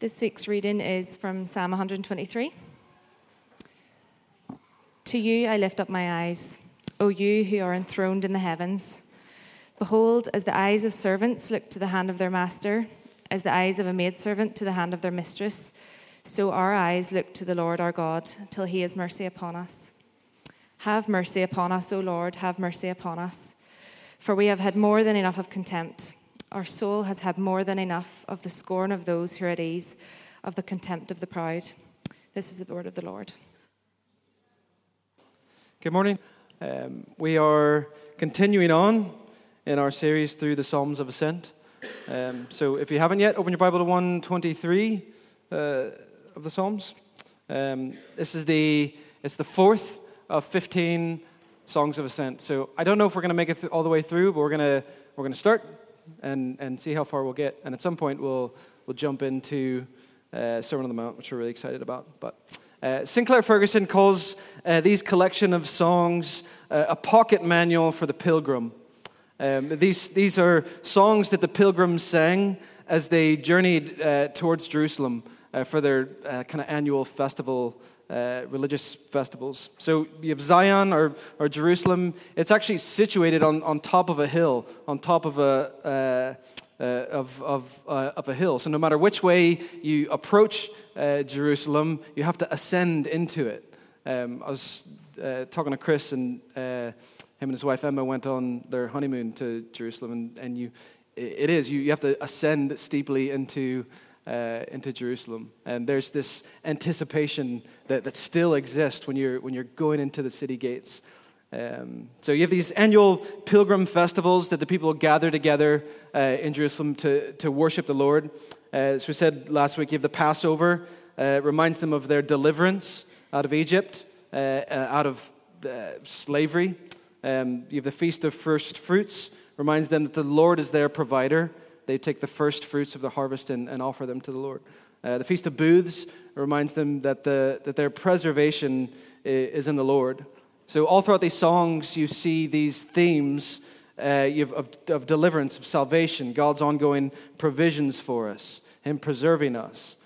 This week's reading is from Psalm 123. To you I lift up my eyes, O you who are enthroned in the heavens. Behold, as the eyes of servants look to the hand of their master, as the eyes of a maidservant to the hand of their mistress, so our eyes look to the Lord our God, till he has mercy upon us. Have mercy upon us, O Lord, have mercy upon us. For we have had more than enough of contempt. Our soul has had more than enough of the scorn of those who are at ease, of the contempt of the proud. This is the word of the Lord. Good morning. Um, we are continuing on in our series through the Psalms of Ascent. Um, so if you haven't yet, open your Bible to 123 uh, of the Psalms. Um, this is the, it's the fourth of 15 songs of ascent. So I don't know if we're going to make it th- all the way through, but we're going to we're going to start and and see how far we'll get. And at some point, we'll we'll jump into uh, Sermon on the Mount, which we're really excited about. But uh, Sinclair Ferguson calls uh, these collection of songs uh, a pocket manual for the pilgrim. Um, these these are songs that the pilgrims sang as they journeyed uh, towards Jerusalem uh, for their kind of annual festival uh, religious festivals. So you have Zion or, or Jerusalem. It's actually situated on, on top of a hill, on top of a, uh, uh, of, of, uh, of a hill. So no matter which way you approach uh, Jerusalem, you have to ascend into it. Um, I was uh, talking to Chris, and him and his wife Emma went on their honeymoon to Jerusalem, and, and you, it is, you, you have to ascend steeply into uh, into Jerusalem. And there's this anticipation that, that still exists when you're, when you're going into the city gates. Um, so you have these annual pilgrim festivals that the people gather together uh, in Jerusalem to, to worship the Lord. Uh, as we said last week, you have the Passover, uh, reminds them of their deliverance out of Egypt, uh, uh, out of slavery. Um, you have the Feast of First Fruits, reminds them that the Lord is their provider they take the first fruits of the harvest and, and offer them to the Lord. Uh, the Feast of Booths reminds them that, the, that their preservation is in the Lord. So, all throughout these songs, you see these themes uh, of, of deliverance, of salvation, God's ongoing provisions for us, Him preserving us.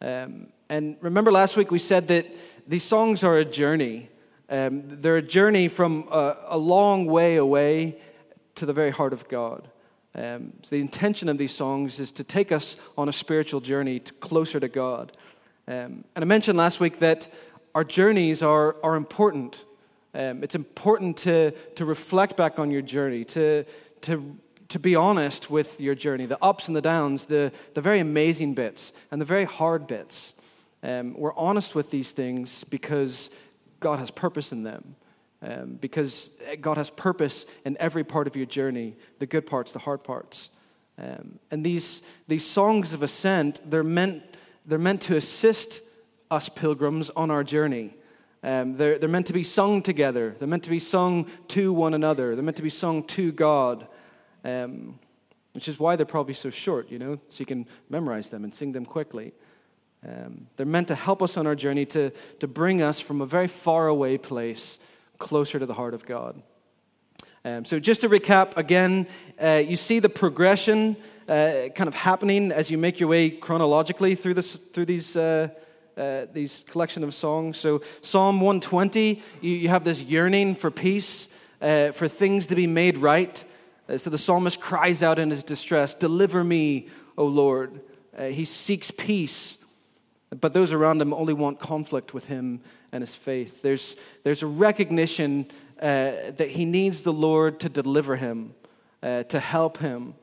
Um, and remember last week we said that these songs are a journey. Um, they're a journey from a, a long way away to the very heart of God. Um, so, the intention of these songs is to take us on a spiritual journey to closer to God. Um, and I mentioned last week that our journeys are, are important. Um, it's important to, to reflect back on your journey, to, to, to be honest with your journey, the ups and the downs, the, the very amazing bits and the very hard bits. Um, we're honest with these things because God has purpose in them. Um, because God has purpose in every part of your journey the good parts, the hard parts. Um, and these, these songs of ascent, they're meant, they're meant to assist us pilgrims on our journey. Um, they're, they're meant to be sung together, they're meant to be sung to one another, they're meant to be sung to God. Um, which is why they're probably so short, you know, so you can memorize them and sing them quickly. Um, they're meant to help us on our journey to, to bring us from a very far away place closer to the heart of God. Um, so, just to recap again, uh, you see the progression uh, kind of happening as you make your way chronologically through, this, through these, uh, uh these collection of songs. So, Psalm 120, you, you have this yearning for peace, uh, for things to be made right. Uh, so, the psalmist cries out in his distress, Deliver me, O Lord. he seeks peace but those around him only want conflict with him and his faith. There's, there's a recognition uh, that he needs the Lord to deliver him, uh, to help him.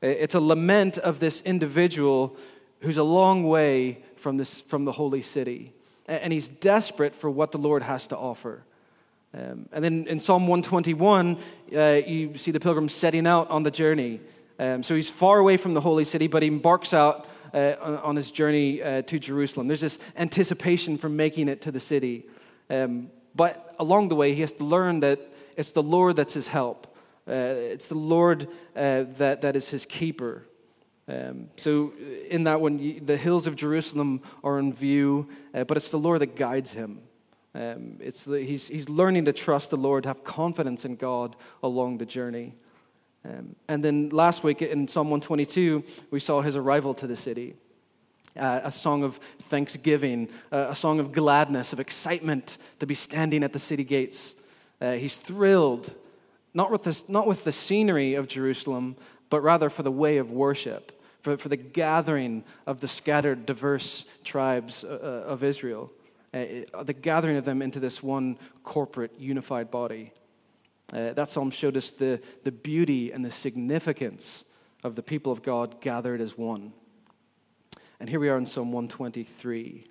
It's a lament of this individual who's a long way from, this, from the holy city. And he's desperate for what the Lord has to offer. Um, and then in Psalm 121, uh, you see the pilgrim setting out on the journey. Um, so he's far away from the holy city, but he embarks out uh, on his journey uh, to Jerusalem. There's this anticipation for making it to the city. Um, but along the way, he has to learn that it's the Lord that's his help. Uh, it's the Lord uh, that, that is his keeper. Um, so, in that one, the hills of Jerusalem are in view, uh, but it's the Lord that guides him. Um, it's the, he's, he's learning to trust the Lord, have confidence in God along the journey. Um, and then last week in Psalm 122, we saw his arrival to the city. uh, a song of thanksgiving, uh, a song of gladness, of excitement to be standing at the city gates. Uh, he's thrilled, not with, not with the scenery of Jerusalem, but rather for the way of worship, for, for the gathering of the scattered, diverse tribes uh, uh, of Israel, the gathering of them into this one corporate, unified body. That psalm showed us the, the beauty and the significance of the people of God gathered as one. And here we are in Psalm 123.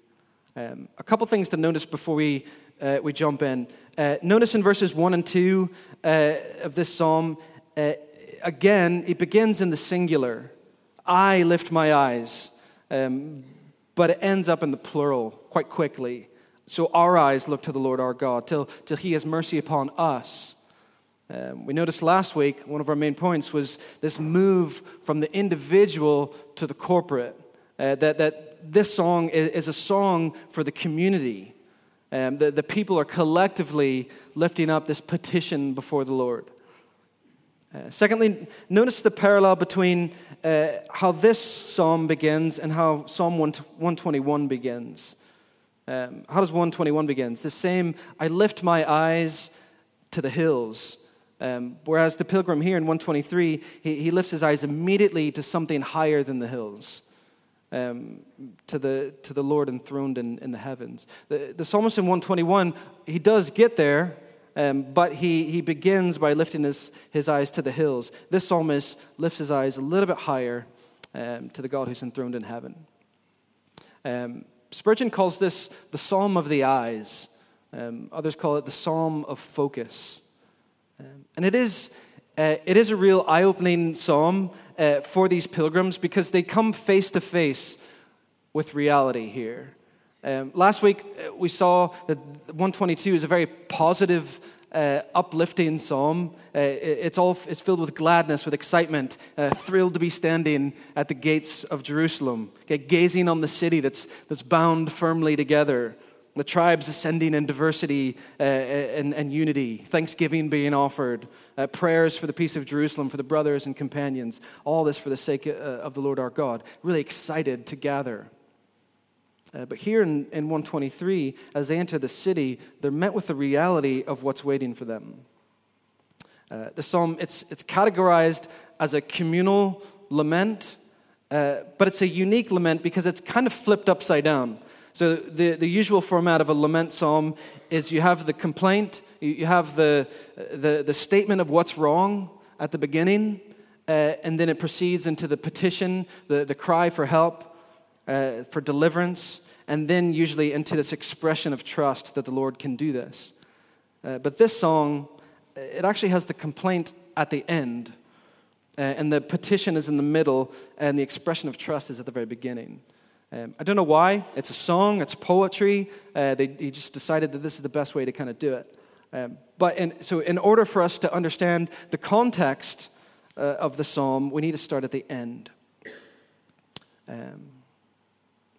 Um, a couple things to notice before we, uh, we jump in. Uh, notice in verses 1 and 2 uh, of this psalm, uh, again, it begins in the singular. I lift my eyes. Um, but it ends up in the plural quite quickly. So our eyes look to the Lord our God till, till he has mercy upon us. Um, we noticed last week, one of our main points was this move from the individual to the corporate. Uh, that, that this song is, is, a song for the community. Um, the, the people are collectively lifting up this petition before the Lord. Uh, secondly, notice the parallel between uh, how this psalm begins and how Psalm 121 begins. Um, how does 121 begins? The same, I lift my eyes to the hills. Um, whereas the pilgrim here in 123, he, he, lifts his eyes immediately to something higher than the hills, um, to, the, to the Lord enthroned in, in the heavens. The, the, psalmist in 121, he does get there, um, but he, he begins by lifting his, his eyes to the hills. This psalmist lifts his eyes a little bit higher um, to the God who's enthroned in heaven. Um, Spurgeon calls this the psalm of the eyes. Um, others call it the psalm of focus. And it is, uh, it is a real eye opening psalm uh, for these pilgrims because they come face to face with reality here. Um, last week, uh, we saw that 122 is a very positive, uh, uplifting psalm. Uh, it's, all, it's filled with gladness, with excitement, uh, thrilled to be standing at the gates of Jerusalem, okay, gazing on the city that's, that's bound firmly together the tribes ascending in diversity uh, and, and, unity, thanksgiving being offered, uh, prayers for the peace of Jerusalem, for the brothers and companions, all this for the sake uh, of the Lord our God. Really excited to gather. Uh, but here in, in 123, as they enter the city, they're met with the reality of what's waiting for them. Uh, the psalm, it's, it's categorized as a communal lament, uh, but it's a unique lament because it's kind of flipped upside down. So, the, the usual format of a lament psalm is you have the complaint, you have the, the, the statement of what's wrong at the beginning, uh, and then it proceeds into the petition, the, the cry for help, uh, for deliverance, and then usually into this expression of trust that the Lord can do this. Uh, but this song, it actually has the complaint at the end, uh, and the petition is in the middle, and the expression of trust is at the very beginning. Um, I don't know why. It's a song, it's poetry. Uh, they, he just decided that this is the best way to kind of do it. Um, but in, so, in order for us to understand the context uh, of the psalm, we need to start at the end. Um,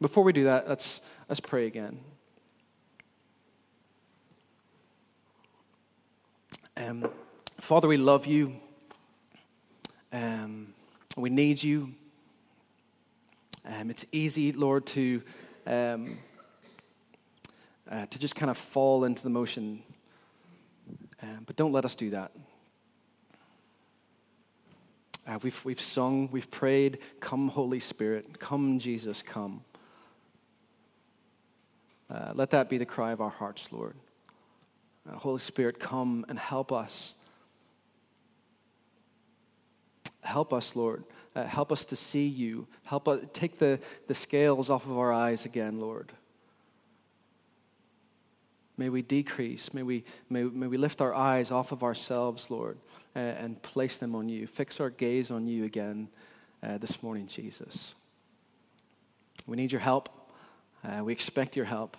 before we do that, let's, let's pray again. Um, Father, we love you. Um, we need you. Um, it's easy, Lord, to, um, uh, to just kind of fall into the motion. Um, but don't let us do that. Uh, we've, we've sung, we've prayed, Come, Holy Spirit, come, Jesus, come. Uh, let that be the cry of our hearts, Lord. Uh, Holy Spirit, come and help us. Help us, Lord, uh, help us to see you. Help us take the, the scales off of our eyes again, Lord. May we decrease. May we, may, may we lift our eyes off of ourselves, Lord, uh, and place them on you. Fix our gaze on you again uh, this morning, Jesus. We need your help. Uh, we expect your help.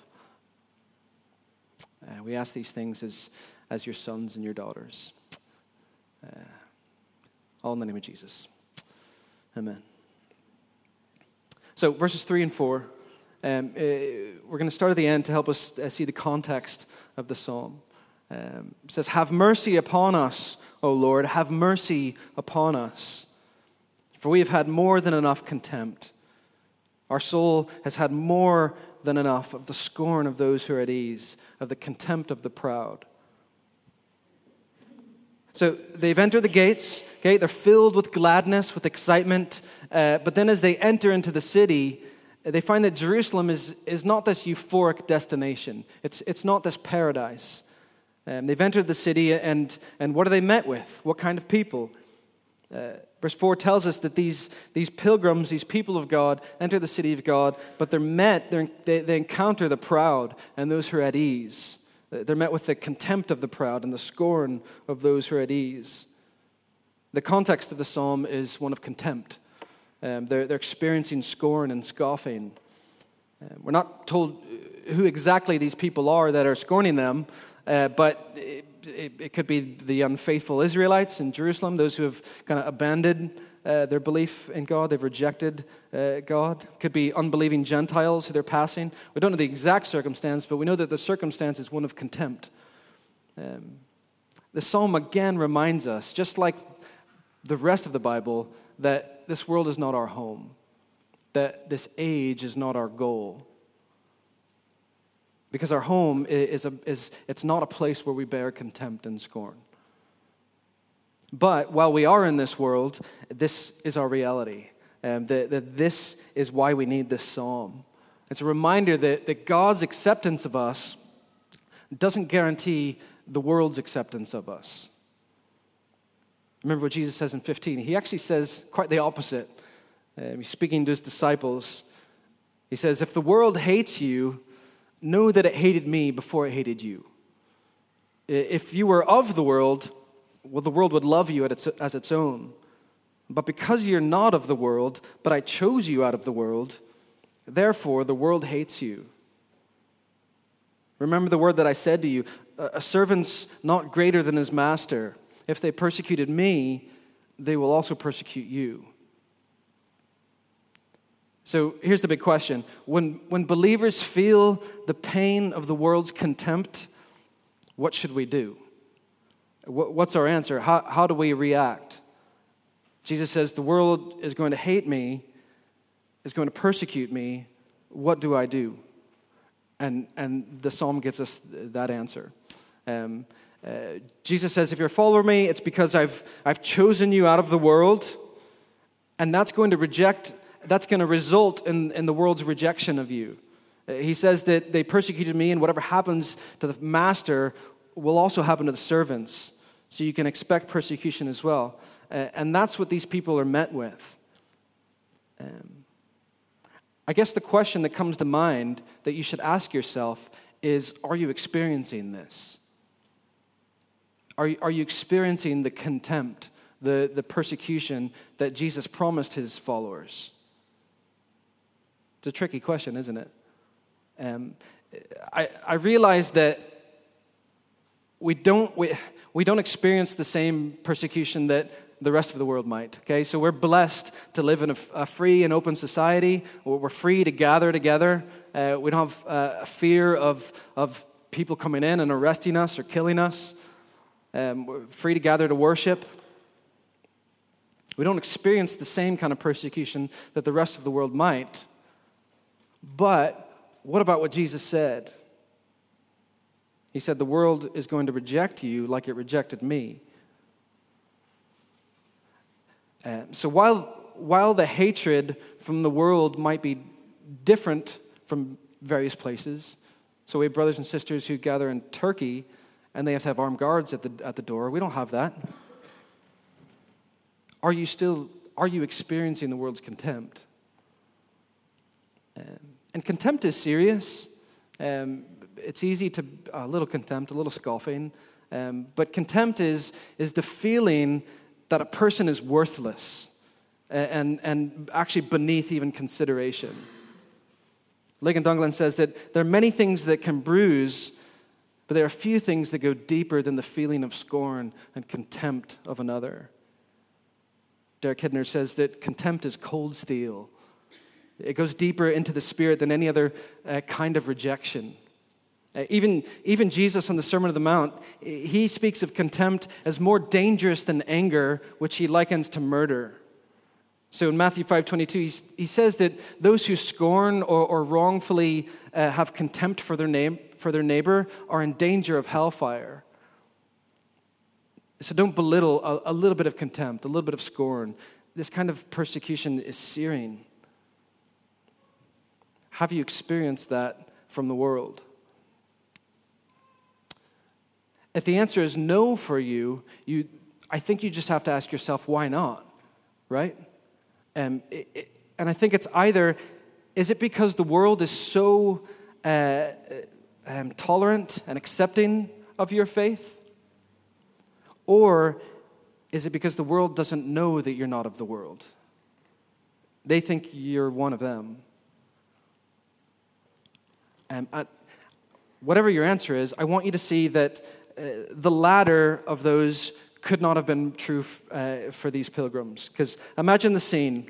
Uh, we ask these things as, as your sons and your daughters. All in the name of Jesus. Amen. So, verses 3 and 4, um, uh, we're going to start at the end to help us uh, see the context of the psalm. Um, it says, Have mercy upon us, O Lord, have mercy upon us. For we have had more than enough contempt. Our soul has had more than enough of the scorn of those who are at ease, of the contempt of the proud. So they've entered the gates, okay? They're filled with gladness, with excitement. Uh, but then as they enter into the city, they find that Jerusalem is, is not this euphoric destination, it's, it's not this paradise. Um, they've entered the city, and, and what are they met with? What kind of people? Uh, verse 4 tells us that these, these pilgrims, these people of God, enter the city of God, but they're met, they're, they, they encounter the proud and those who are at ease. They're met with the contempt of the proud and the scorn of those who are at ease. The context of the psalm is one of contempt. Um, they're, they're experiencing scorn and scoffing. Um, we're not told who exactly these people are that are scorning them, uh, but it, it, it, could be the unfaithful Israelites in Jerusalem, those who have kind of abandoned uh, their belief in God, they've rejected uh, God. Could be unbelieving Gentiles who they're passing. We don't know the exact circumstance, but we know that the circumstance is one of contempt. Um, the psalm again reminds us, just like the rest of the Bible, that this world is not our home, that this age is not our goal. Because our home is, a, is it's not a place where we bear contempt and scorn. But while we are in this world, this is our reality. Um, that, that this is why we need this psalm. It's a reminder that, that God's acceptance of us doesn't guarantee the world's acceptance of us. Remember what Jesus says in 15. He actually says quite the opposite. Um, he's speaking to his disciples. He says, If the world hates you, know that it hated me before it hated you. If you were of the world, well, the world would love you as its own. But because you're not of the world, but I chose you out of the world, therefore the world hates you. Remember the word that I said to you a servant's not greater than his master. If they persecuted me, they will also persecute you. So here's the big question when, when believers feel the pain of the world's contempt, what should we do? What's our answer? How, how do we react? Jesus says, The world is going to hate me, is going to persecute me. What do I do? And, and the psalm gives us that answer. Um, uh, Jesus says, If you're of me, it's because I've, I've chosen you out of the world, and that's going to reject, that's going to result in, in the world's rejection of you. Uh, he says that they persecuted me, and whatever happens to the master will also happen to the servants. So you can expect persecution as well. And that's what these people are met with. Um, I guess the question that comes to mind that you should ask yourself is Are you experiencing this? Are, are you experiencing the contempt, the, the persecution that Jesus promised his followers? It's a tricky question, isn't it? Um, I, I realize that we don't, we, we don't experience the same persecution that the rest of the world might. Okay, so we're blessed to live in a, a free and open society. We're free to gather together. Uh, we don't have uh, a fear of, of people coming in and arresting us or killing us. Um, we're free to gather to worship. We don't experience the same kind of persecution that the rest of the world might. But what about what Jesus said? He said, The world is going to reject you like it rejected me. So while, while the hatred from the world might be different from various places, so we have brothers and sisters who gather in Turkey and they have to have armed guards at the, at the door. We don't have that. Are you still are you experiencing the world's contempt? Um, and contempt is serious. Um, it's easy to, a little contempt, a little scoffing. Um, but contempt is, is the feeling that a person is worthless and, and actually beneath even consideration. Ligon Duncan says that there are many things that can bruise, but there are few things that go deeper than the feeling of scorn and contempt of another. Derek Kidner says that contempt is cold steel. It goes deeper into the spirit than any other uh, kind of rejection. Uh, even, even Jesus in the Sermon on the Mount, he speaks of contempt as more dangerous than anger, which he likens to murder. So in Matthew 5.22, he says that those who scorn or, or wrongfully uh, have contempt for their, name, for their neighbor are in danger of hellfire. So don't belittle a, a little bit of contempt, a little bit of scorn. This kind of persecution is searing. Have you experienced that from the world? If the answer is no for you, you I think you just have to ask yourself, why not? Right? Um, it, it, and I think it's either, is it because the world is so uh, um, tolerant and accepting of your faith? Or is it because the world doesn't know that you're not of the world? They think you're one of them. Um, whatever your answer is, I want you to see that uh, the latter of those could not have been true uh, for these pilgrims. Because imagine the scene.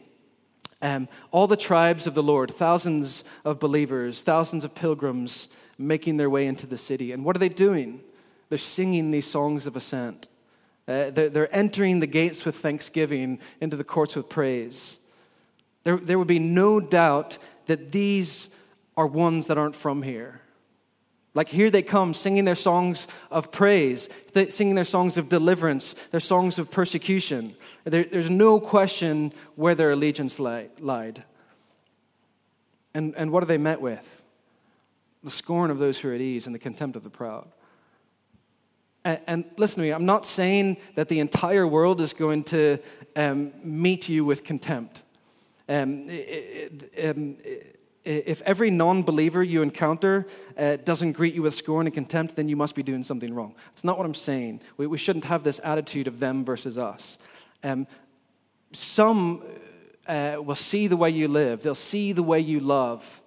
Um, all the tribes of the Lord, thousands of believers, thousands of pilgrims making their way into the city. And what are they doing? They're singing these songs of ascent. Uh, they're, they're, entering the gates with thanksgiving, into the courts with praise. There, there would be no doubt that these are ones that aren't from here. Like here they come singing their songs of praise, singing their songs of deliverance, their songs of persecution. There, there's no question where their allegiance lied. And, and what are they met with? The scorn of those who are at ease and the contempt of the proud. And, and listen to me, I'm not saying that the entire world is going to um, meet you with contempt. Um, it, it, um, it, if every non believer you encounter uh, doesn't greet you with scorn and contempt, then you must be doing something wrong. It's not what I'm saying. We, we shouldn't have this attitude of them versus us. Um, some uh, will see the way you live, they'll see the way you love,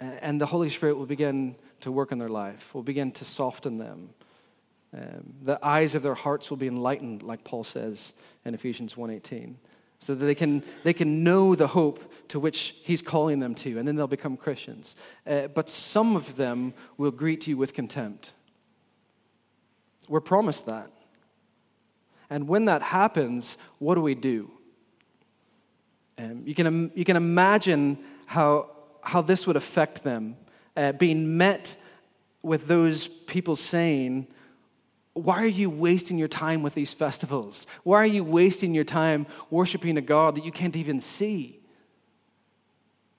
and the Holy Spirit will begin to work in their life, will begin to soften them. Um, the eyes of their hearts will be enlightened, like Paul says in Ephesians 1.18 so that they can, they can know the hope to which he's calling them to, and then they'll become Christians. Uh, but some of them will greet you with contempt. We're promised that. And when that happens, what do we do? Um, you, can, you can imagine how, how this would affect them, uh, being met with those people saying, why are you wasting your time with these festivals? Why are you wasting your time worshiping a God that you can't even see?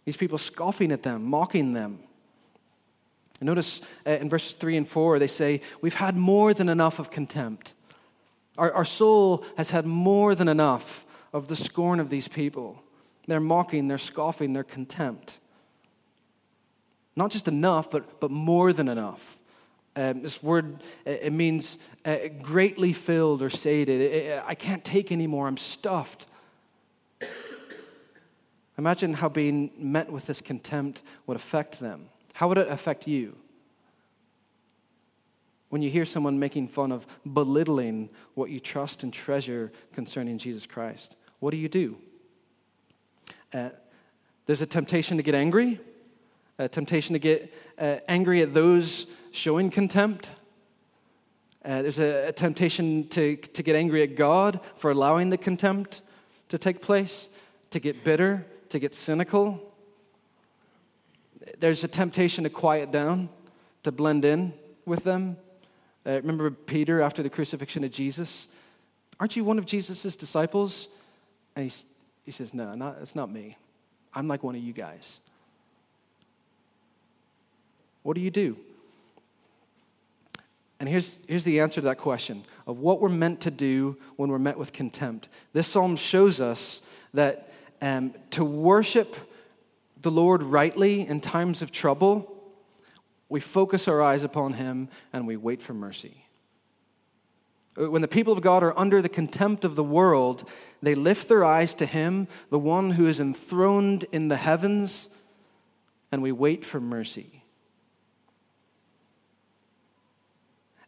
These people scoffing at them, mocking them. And notice uh, in verses 3 and 4, they say, We've had more than enough of contempt. Our, our soul has had more than enough of the scorn of these people. They're mocking, they're scoffing, they're contempt. Not just enough, but, but more than enough. Um, this word, it means uh, greatly filled or sated. I can't take anymore. I'm stuffed. Imagine how being met with this contempt would affect them. How would it affect you? When you hear someone making fun of belittling what you trust and treasure concerning Jesus Christ, what do you do? Uh, there's a temptation to get angry a temptation to get uh, angry at those showing contempt. Uh, there's a, a, temptation to, to get angry at God for allowing the contempt to take place, to get bitter, to get cynical. There's a temptation to quiet down, to blend in with them. Uh, remember Peter after the crucifixion of Jesus? Aren't you one of Jesus' disciples? And he, he says, No, not, it's not me. I'm like one of you guys. What do you do? And here's, here's the answer to that question of what we're meant to do when we're met with contempt. This psalm shows us that um, to worship the Lord rightly in times of trouble, we focus our eyes upon Him and we wait for mercy. When the people of God are under the contempt of the world, they lift their eyes to Him, the one who is enthroned in the heavens, and we wait for mercy.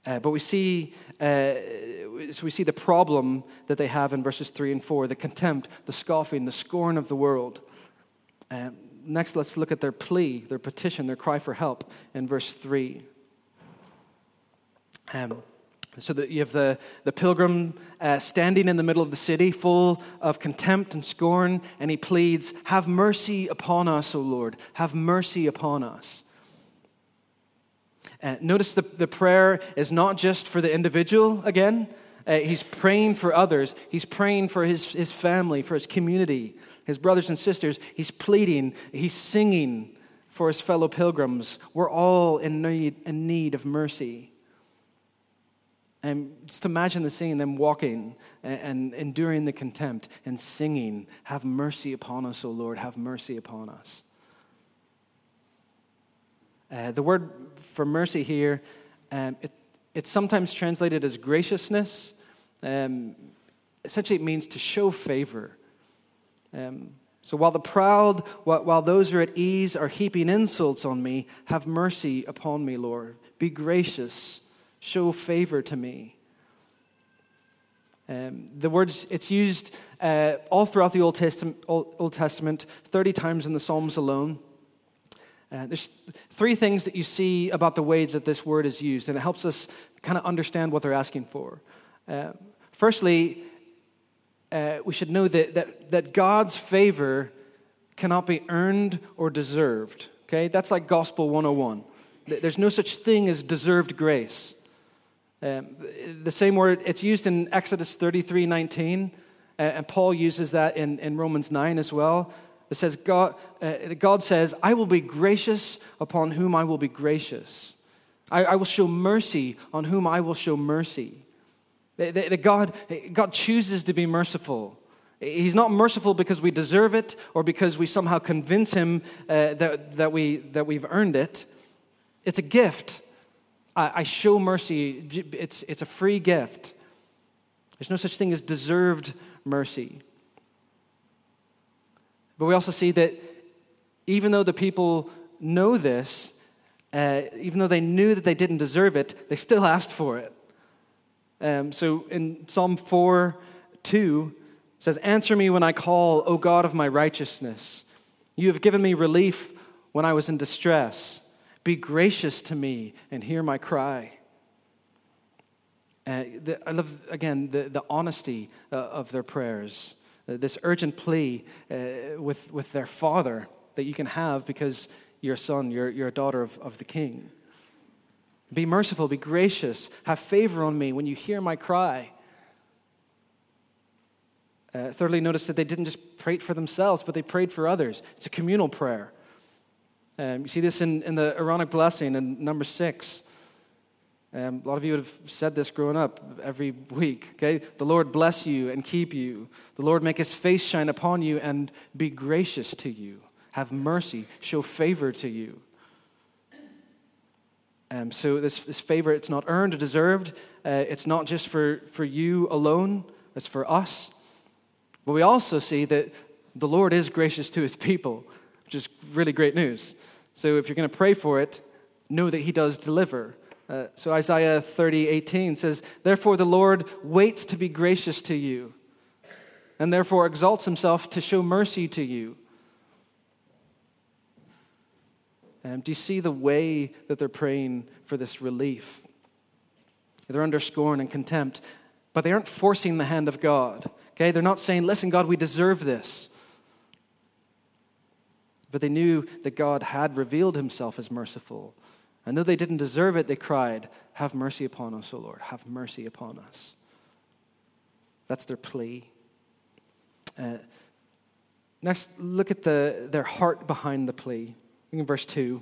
Uh, but we see, uh, so we see the problem that they have in verses 3 and 4 the contempt, the scoffing, the scorn of the world. Uh, next, let's look at their plea, their petition, their cry for help in verse 3. Um, So that you have the, the pilgrim uh, standing in the middle of the city, full of contempt and scorn, and he pleads, Have mercy upon us, O Lord. Have mercy upon us. Uh, notice the, the prayer is not just for the individual again, uh, he's praying for others. He's praying for his, his family, for his community, his brothers and sisters. He's pleading, he's singing for his fellow pilgrims. We're all in need, in need of mercy. And just imagine the scene, them walking and, and enduring the contempt and singing, Have mercy upon us, O Lord, have mercy upon us. Uh, the word for mercy here, um, it, it's sometimes translated as graciousness. Um, essentially, it means to show favor. Um, so while the proud, while, those who are at ease are heaping insults on me, have mercy upon me, Lord. Be gracious, show favor to me. Um, the words, it's used uh, all throughout the Old Testament, Old Testament, 30 times in the Psalms alone. Uh, there's three things that you see about the way that this word is used, and it helps us kind of understand what they're asking for. Uh, firstly, uh, we should know that, that, that God's favor cannot be earned or deserved. Okay? That's like Gospel 101. There's no such thing as deserved grace. Um, the same word, it's used in Exodus 33 19, and Paul uses that in, in Romans 9 as well. It says, God, uh, God says, I will be gracious upon whom I will be gracious. I, I will show mercy on whom I will show mercy. That God, God chooses to be merciful. He's not merciful because we deserve it or because we somehow convince him uh, that, that, we, that we've earned it. It's a gift. I, I show mercy, it's, it's a free gift. There's no such thing as deserved mercy. But we also see that even though the people know this, uh, even though they knew that they didn't deserve it, they still asked for it. Um, so in Psalm 4 2, says, Answer me when I call, O God of my righteousness. You have given me relief when I was in distress. Be gracious to me and hear my cry. Uh, the, I love, again, the, the honesty uh, of their prayers, this urgent plea uh, with, with their father that you can have because you're a son, you're, you're a daughter of, of the king. Be merciful, be gracious, have favor on me when you hear my cry. Uh, thirdly, notice that they didn't just pray for themselves, but they prayed for others. It's a communal prayer. Um, you see this in, in the Aaronic blessing in number six. Um, a lot of you would have said this growing up every week. Okay, the Lord bless you and keep you. The Lord make His face shine upon you and be gracious to you. Have mercy, show favor to you. Um, so this, this favor, it's not earned or deserved. Uh, it's not just for, for you alone, it's for us. But we also see that the Lord is gracious to his people, which is really great news. So if you're going to pray for it, know that he does deliver. Uh, so Isaiah 30, 18 says, Therefore the Lord waits to be gracious to you, and therefore exalts himself to show mercy to you. Do you see the way that they're praying for this relief? They're under scorn and contempt, but they aren't forcing the hand of God. Okay? They're not saying, listen, God, we deserve this. But they knew that God had revealed himself as merciful. And though they didn't deserve it, they cried, Have mercy upon us, O Lord. Have mercy upon us. That's their plea. Uh, next, look at the, their heart behind the plea Look in verse 2.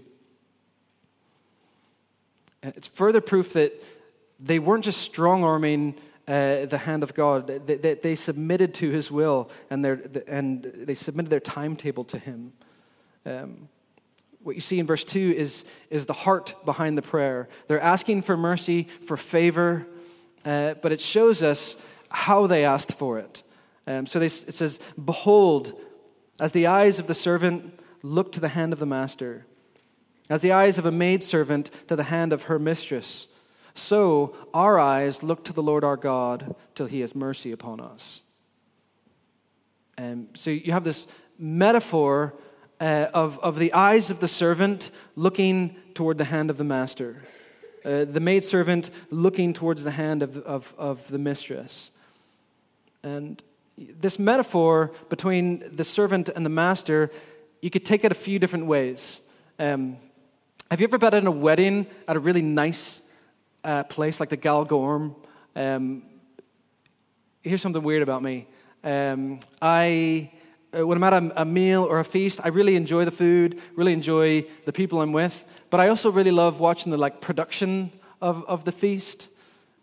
It's further proof that they weren't just strong arming uh, the hand of God, they, they, they, submitted to his will and, their, and they submitted their timetable to him. Um, what you see in verse 2 is, is the heart behind the prayer. They're asking for mercy, for favor, uh, but it shows us how they asked for it. Um, so they, it says, Behold, as the eyes of the servant look to the hand of the master, as the eyes of a maidservant to the hand of her mistress, so our eyes look to the Lord our God till he has mercy upon us. And so you have this metaphor uh, of, of the eyes of the servant looking toward the hand of the master. uh, the maidservant looking towards the hand of, of, of the mistress. And this metaphor between the servant and the master, you could take it a few different ways. Um, have you ever been at a wedding at a really nice uh, place like the Galgorm? Um, here's something weird about me. Um, I, when I'm at a, a, meal or a feast, I really enjoy the food, really enjoy the people I'm with, but I also really love watching the like production of, of the feast.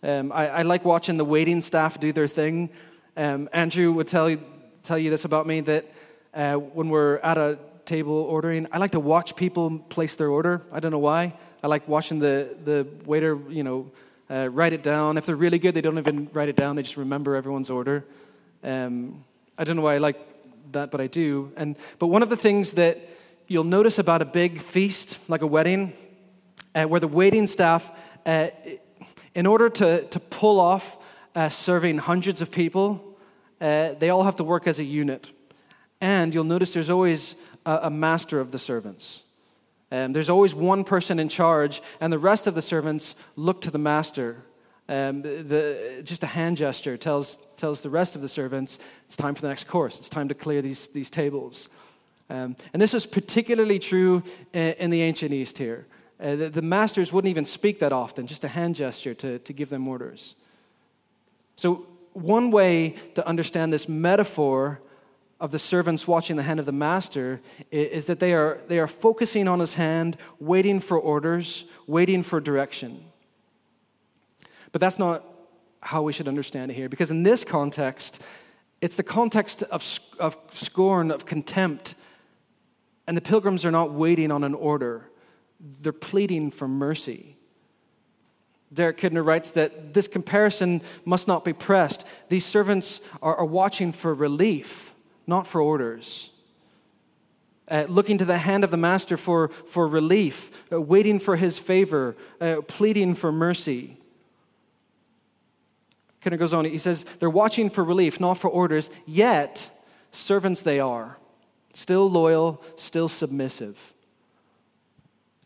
Um, I, I, like watching the waiting staff do their thing. Um, Andrew would tell you, tell you this about me that uh, when we're at a table ordering, I like to watch people place their order. I don't know why. I like watching the, the waiter, you know, uh, write it down. If they're really good, they don't even write it down, they just remember everyone's order. Um, I don't know why I like that, but I do. And, but one of the things that you'll notice about a big feast, like a wedding, uh, where the waiting staff, uh, in order to, to pull off uh, serving hundreds of people, uh, they all have to work as a unit. And you'll notice there's always a, a master of the servants. Um, there's always one person in charge, and the rest of the servants look to the master. Um, the, just a hand gesture tells, tells the rest of the servants it's time for the next course, it's time to clear these, these tables. Um, and this was particularly true in, the ancient East here. Uh, the, the, masters wouldn't even speak that often, just a hand gesture to, to give them orders. So, one way to understand this metaphor of the servants watching the hand of the master is that they are, they are focusing on his hand, waiting for orders, waiting for direction. But that's not how we should understand it here, because in this context, it's the context of, of scorn, of contempt, and the pilgrims are not waiting on an order, they're pleading for mercy. Derek Kidner writes that this comparison must not be pressed. These servants are, are watching for relief not for orders. Uh, looking to the hand of the master for, for relief, uh, waiting for his favor, uh, pleading for mercy. Kind of goes on, he says, they're watching for relief, not for orders, yet servants they are, still loyal, still submissive.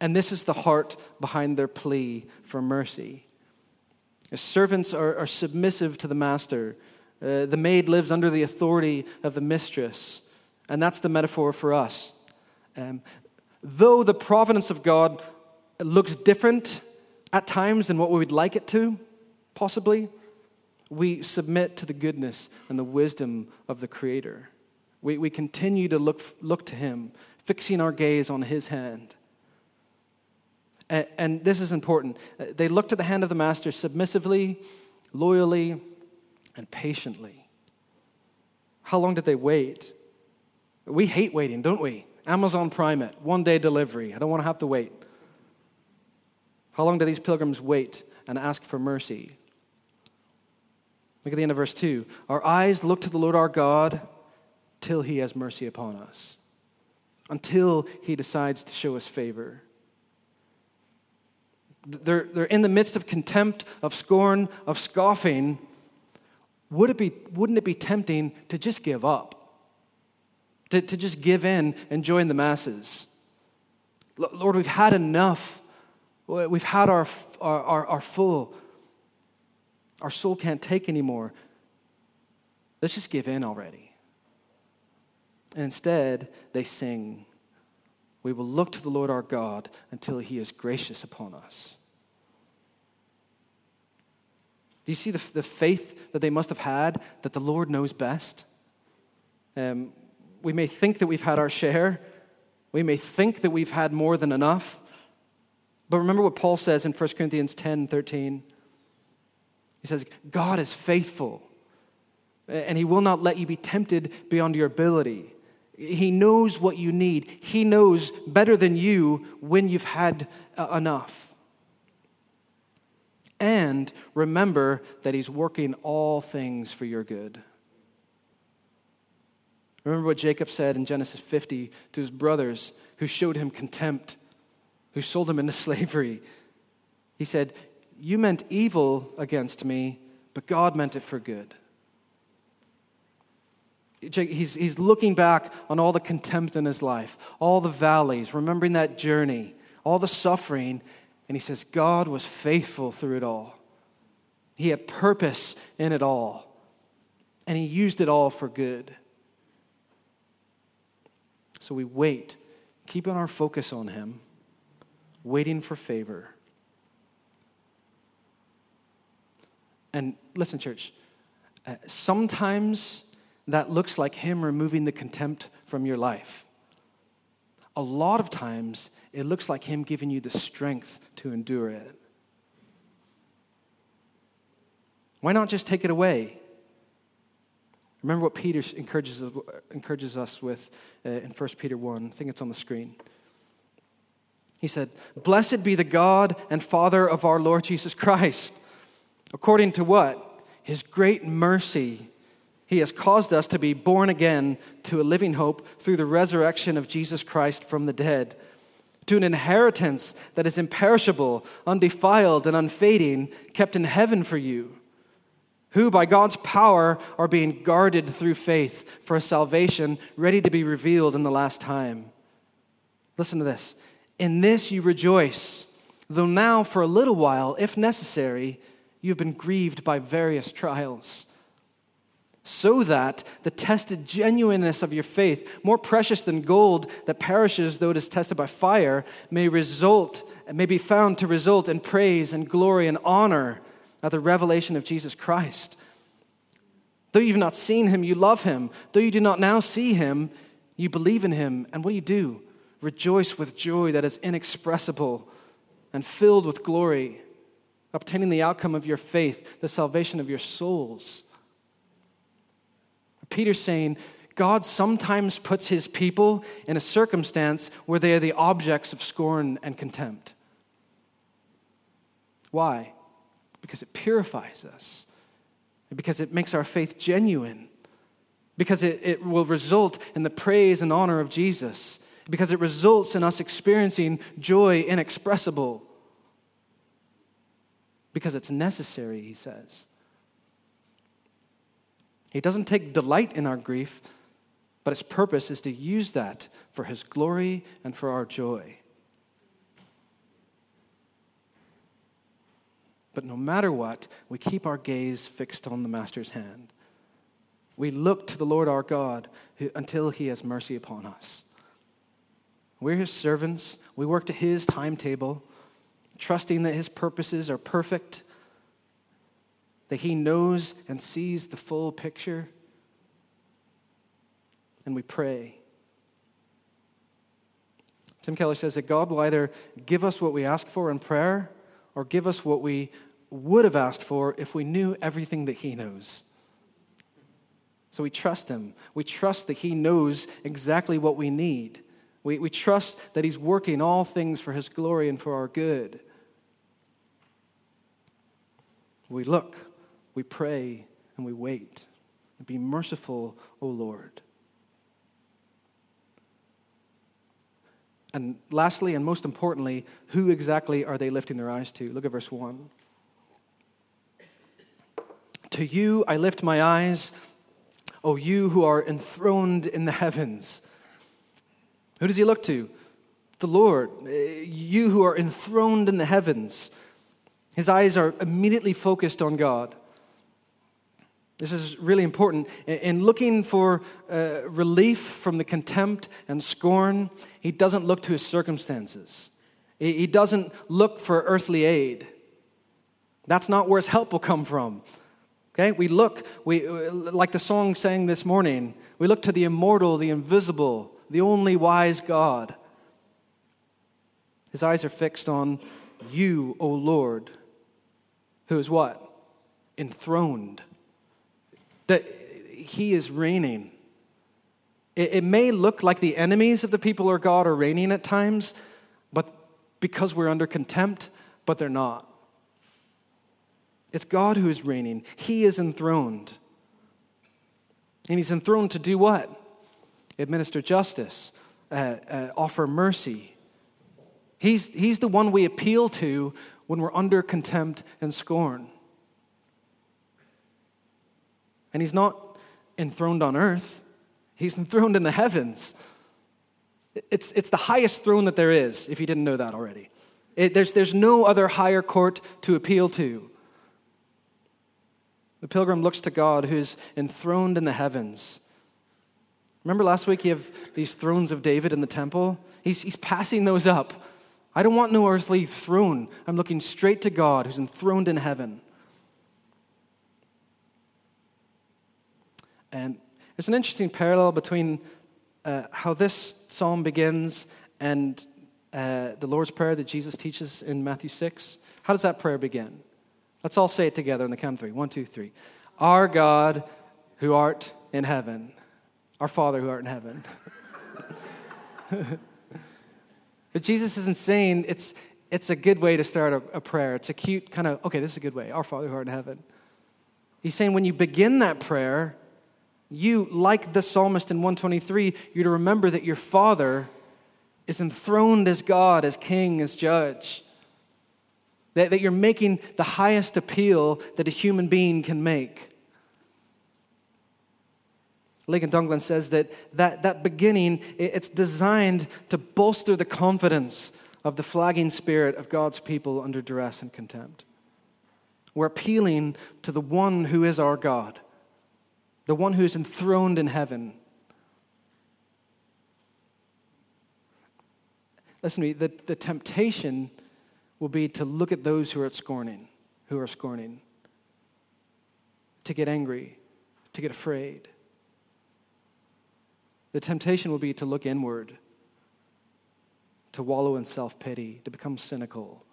And this is the heart behind their plea for mercy. As servants are, are submissive to the master, uh, the maid lives under the authority of the mistress, and that's the metaphor for us. Um, though the providence of God looks different at times than what we would like it to, possibly, we submit to the goodness and the wisdom of the Creator. We, we continue to look, look to Him, fixing our gaze on His hand. And, and this is important. Uh, they look to the hand of the Master submissively, loyally, and patiently. How long did they wait? We hate waiting, don't we? Amazon Prime it, one day delivery. I don't want to have to wait. How long do these pilgrims wait and ask for mercy? Look at the end of verse 2. Our eyes look to the Lord our God till he has mercy upon us, until he decides to show us favor. They're, they're in the midst of contempt, of scorn, of scoffing, would it be, wouldn't it be tempting to just give up? To, to just give in and join the masses? Lord, we've had enough. We've had our, our, our, our full. Our soul can't take anymore. Let's just give in already. And instead, they sing, We will look to the Lord our God until he is gracious upon us. Do you see the, the faith that they must have had that the Lord knows best? Um, we may think that we've had our share, we may think that we've had more than enough. But remember what Paul says in 1 Corinthians 10 13. He says, God is faithful, and He will not let you be tempted beyond your ability. He knows what you need. He knows better than you when you've had uh, enough. And remember that He's working all things for your good. Remember what Jacob said in Genesis 50 to his brothers who showed him contempt, who sold him into slavery. He said, You meant evil against me, but God meant it for good. He's, he's looking back on all the contempt in his life, all the valleys, remembering that journey, all the suffering, And he says, God was faithful through it all. He had purpose in it all, and he used it all for good. So we wait, keeping our focus on him, waiting for favor. And listen, church, uh, sometimes that looks like him removing the contempt from your life. A lot of times, it looks like him giving you the strength to endure it. Why not just take it away? Remember what Peter encourages, encourages us with uh, in 1 Peter 1. I think it's on the screen. He said, Blessed be the God and Father of our Lord Jesus Christ. According to what? His great mercy, he has caused us to be born again to a living hope through the resurrection of Jesus Christ from the dead, to an inheritance that is imperishable, undefiled, and unfading, kept in heaven for you who by God's power are being guarded through faith for a salvation ready to be revealed in the last time. Listen to this. In this you rejoice, though now for a little while, if necessary, you have been grieved by various trials. So that the tested genuineness of your faith, more precious than gold that perishes though it is tested by fire, may result, may be found to result in praise and glory and honor at the revelation of Jesus Christ. Though you've not seen him, you love him. Though you do not now see him, you believe in him. And what do you do? Rejoice with joy that is inexpressible and filled with glory, obtaining the outcome of your faith, the salvation of your souls. Peter's saying, God sometimes puts his people in a circumstance where they are the objects of scorn and contempt. Why? because it purifies us, because it makes our faith genuine, because it, it will result in the praise and honor of Jesus, because it results in us experiencing joy inexpressible, because it's necessary, he says. He doesn't take delight in our grief, but his purpose is to use that for his glory and for our joy. But no matter what, we keep our gaze fixed on the Master's hand. We look to the Lord our God until he has mercy upon us. We're his servants. We work to his timetable, trusting that his purposes are perfect, that he knows and sees the full picture. And we pray. Tim Keller says that God will either give us what we ask for in prayer or give us what we would have asked for if we knew everything that He knows. So we trust Him. We trust that He knows exactly what we need. We, we trust that He's working all things for His glory and for our good. We look, we pray, and we wait. Be merciful, O Lord. And lastly, and most importantly, who exactly are they lifting their eyes to? Look at verse 1. To you I lift my eyes, O you who are enthroned in the heavens. Who does he look to? The Lord. Eh, you who are enthroned in the heavens. His eyes are immediately focused on God. This is really important. In looking for uh, relief from the contempt and scorn, he doesn't look to his circumstances. He doesn't look for earthly aid. That's not where his help will come from. Okay, we look, we, like the song sang this morning, we look to the immortal, the invisible, the only wise God. His eyes are fixed on you, O Lord, who is what? Enthroned. That he is reigning. It, it may look like the enemies of the people or God are reigning at times, but because we're under contempt, but they're not. It's God who is reigning. He is enthroned. And he's enthroned to do what? Administer justice, uh, uh, offer mercy. He's, he's the one we appeal to when we're under contempt and scorn. And he's not enthroned on earth, he's enthroned in the heavens. It's, it's the highest throne that there is, if you didn't know that already. It, there's, there's no other higher court to appeal to. The pilgrim looks to God who's enthroned in the heavens. Remember last week you have these thrones of David in the temple? He's, he's passing those up. I don't want no earthly throne. I'm looking straight to God who's enthroned in heaven. And there's an interesting parallel between uh, how this psalm begins and uh, the Lord's Prayer that Jesus teaches in Matthew 6. How does that prayer begin? Let's all say it together in the count of three. One, two, three. Our God who art in heaven. Our Father who art in heaven. but Jesus isn't saying it's, it's a good way to start a, a prayer. It's a cute kind of, okay, this is a good way. Our Father who art in heaven. He's saying when you begin that prayer, you, like the psalmist in 123, you're to remember that your Father is enthroned as God, as King, as Judge. That, that you're making the highest appeal that a human being can make. Ligon Duncan says that, that that beginning, it's designed to bolster the confidence of the flagging spirit of God's people under duress and contempt. We're appealing to the one who is our God the one who is enthroned in heaven. Listen to me, the, the temptation will be to look at those who are scorning, who are scorning, to get angry, to get afraid. The temptation will be to look inward, to wallow in self pity, to become cynical.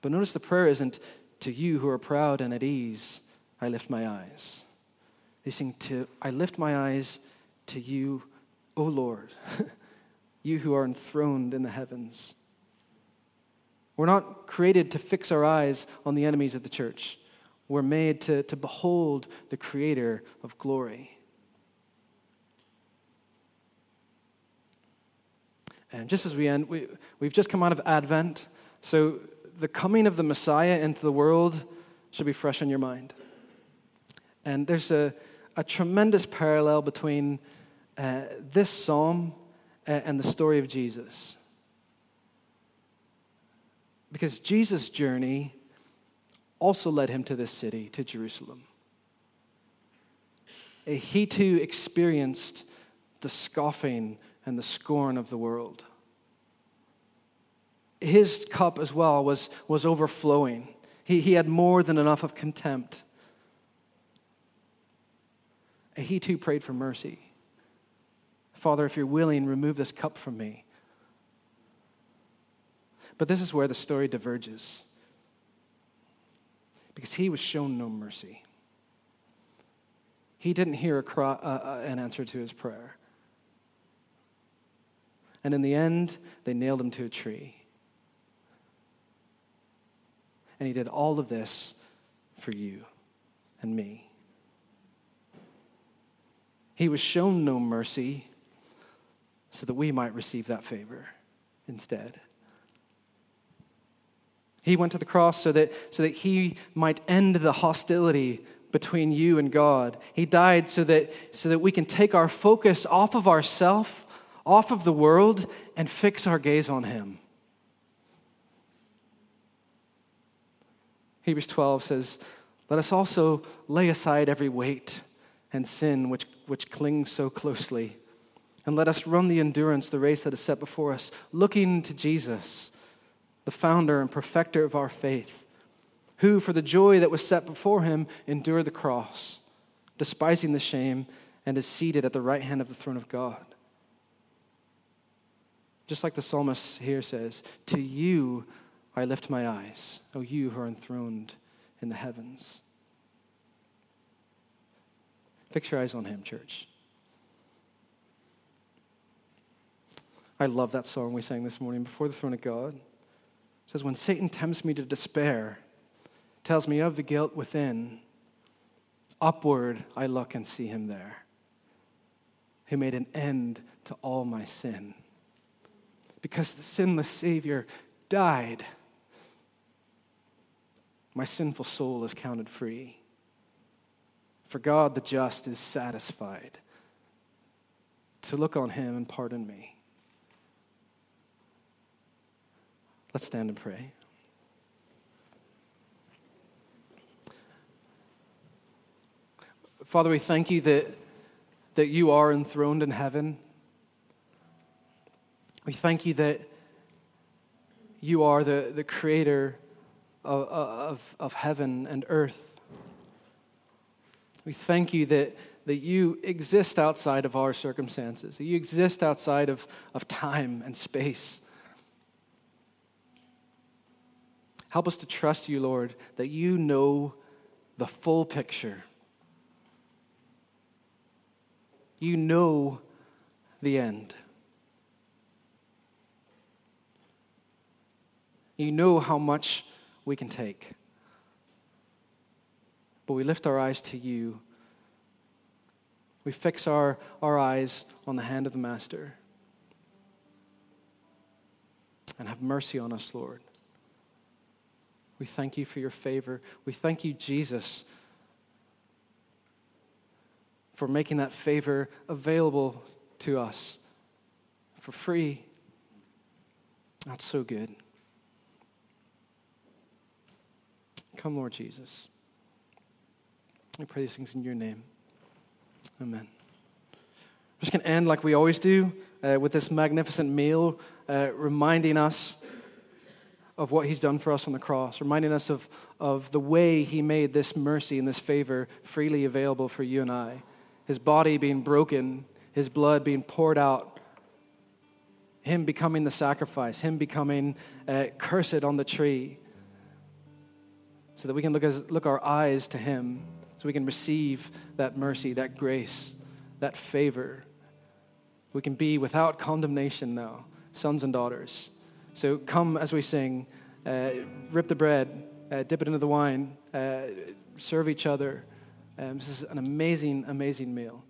But notice the prayer isn't to you who are proud and at ease. I lift my eyes. They sing to, I lift my eyes to you, O Lord, you who are enthroned in the heavens. We're not created to fix our eyes on the enemies of the church. We're made to, to behold the Creator of glory. And just as we end, we, we've just come out of Advent, so the coming of the Messiah into the world should be fresh in your mind. And there's a, a tremendous parallel between uh, this psalm uh, and the story of Jesus. Because Jesus' journey also led him to this city, to Jerusalem. He too experienced the scoffing and the scorn of the world. His cup as well was, was overflowing. He, he had more than enough of contempt he too prayed for mercy. Father, if you're willing, remove this cup from me. But this is where the story diverges. Because he was shown no mercy. He didn't hear cry, uh, uh, an answer to his prayer. And in the end, they nailed him to a tree. And he did all of this for you and me. He was shown no mercy so that we might receive that favor instead. He went to the cross so that, so that he might end the hostility between you and God. He died so that, so that we can take our focus off of ourself, off of the world, and fix our gaze on him. Hebrews 12 says, Let us also lay aside every weight and sin which, which clings so closely. And let us run the endurance, the race that is set before us, looking to Jesus, the founder and perfecter of our faith, who, for the joy that was set before him, endured the cross, despising the shame, and is seated at the right hand of the throne of God. Just like the psalmist here says, To you I lift my eyes, O you who are enthroned in the heavens. Fix your eyes on Him, church. I love that song we sang this morning, Before the Throne of God. It says, When Satan tempts me to despair, tells me of the guilt within, upward I look and see Him there, who made an end to all my sin. Because the sinless Savior died, my sinful soul is counted free. For God the just is satisfied to look on him and pardon me. Let's stand and pray. Father, we thank you that, that you are enthroned in heaven. We thank you that you are the, the creator of, of, of heaven and earth. We thank you that, that you exist outside of our circumstances, that you exist outside of, of time and space. Help us to trust you, Lord, that you know the full picture. You know the end. You know how much we can take. But we lift our eyes to you. We fix our, our eyes on the hand of the Master. And have mercy on us, Lord. We thank you for your favor. We thank you, Jesus, for making that favor available to us for free. That's so good. Come, Lord Jesus. I pray these things in your name. Amen. I'm just going to end like we always do uh, with this magnificent meal, uh, reminding us of what he's done for us on the cross, reminding us of, of the way he made this mercy and this favor freely available for you and I. His body being broken, his blood being poured out, him becoming the sacrifice, him becoming uh, cursed on the tree, so that we can look, as, look our eyes to him, so we can receive that mercy, that grace, that favor. We can be without condemnation now, sons and daughters. So come as we sing, uh, rip the bread, uh, dip it into the wine, uh, serve each other. Um, this is an amazing, amazing meal.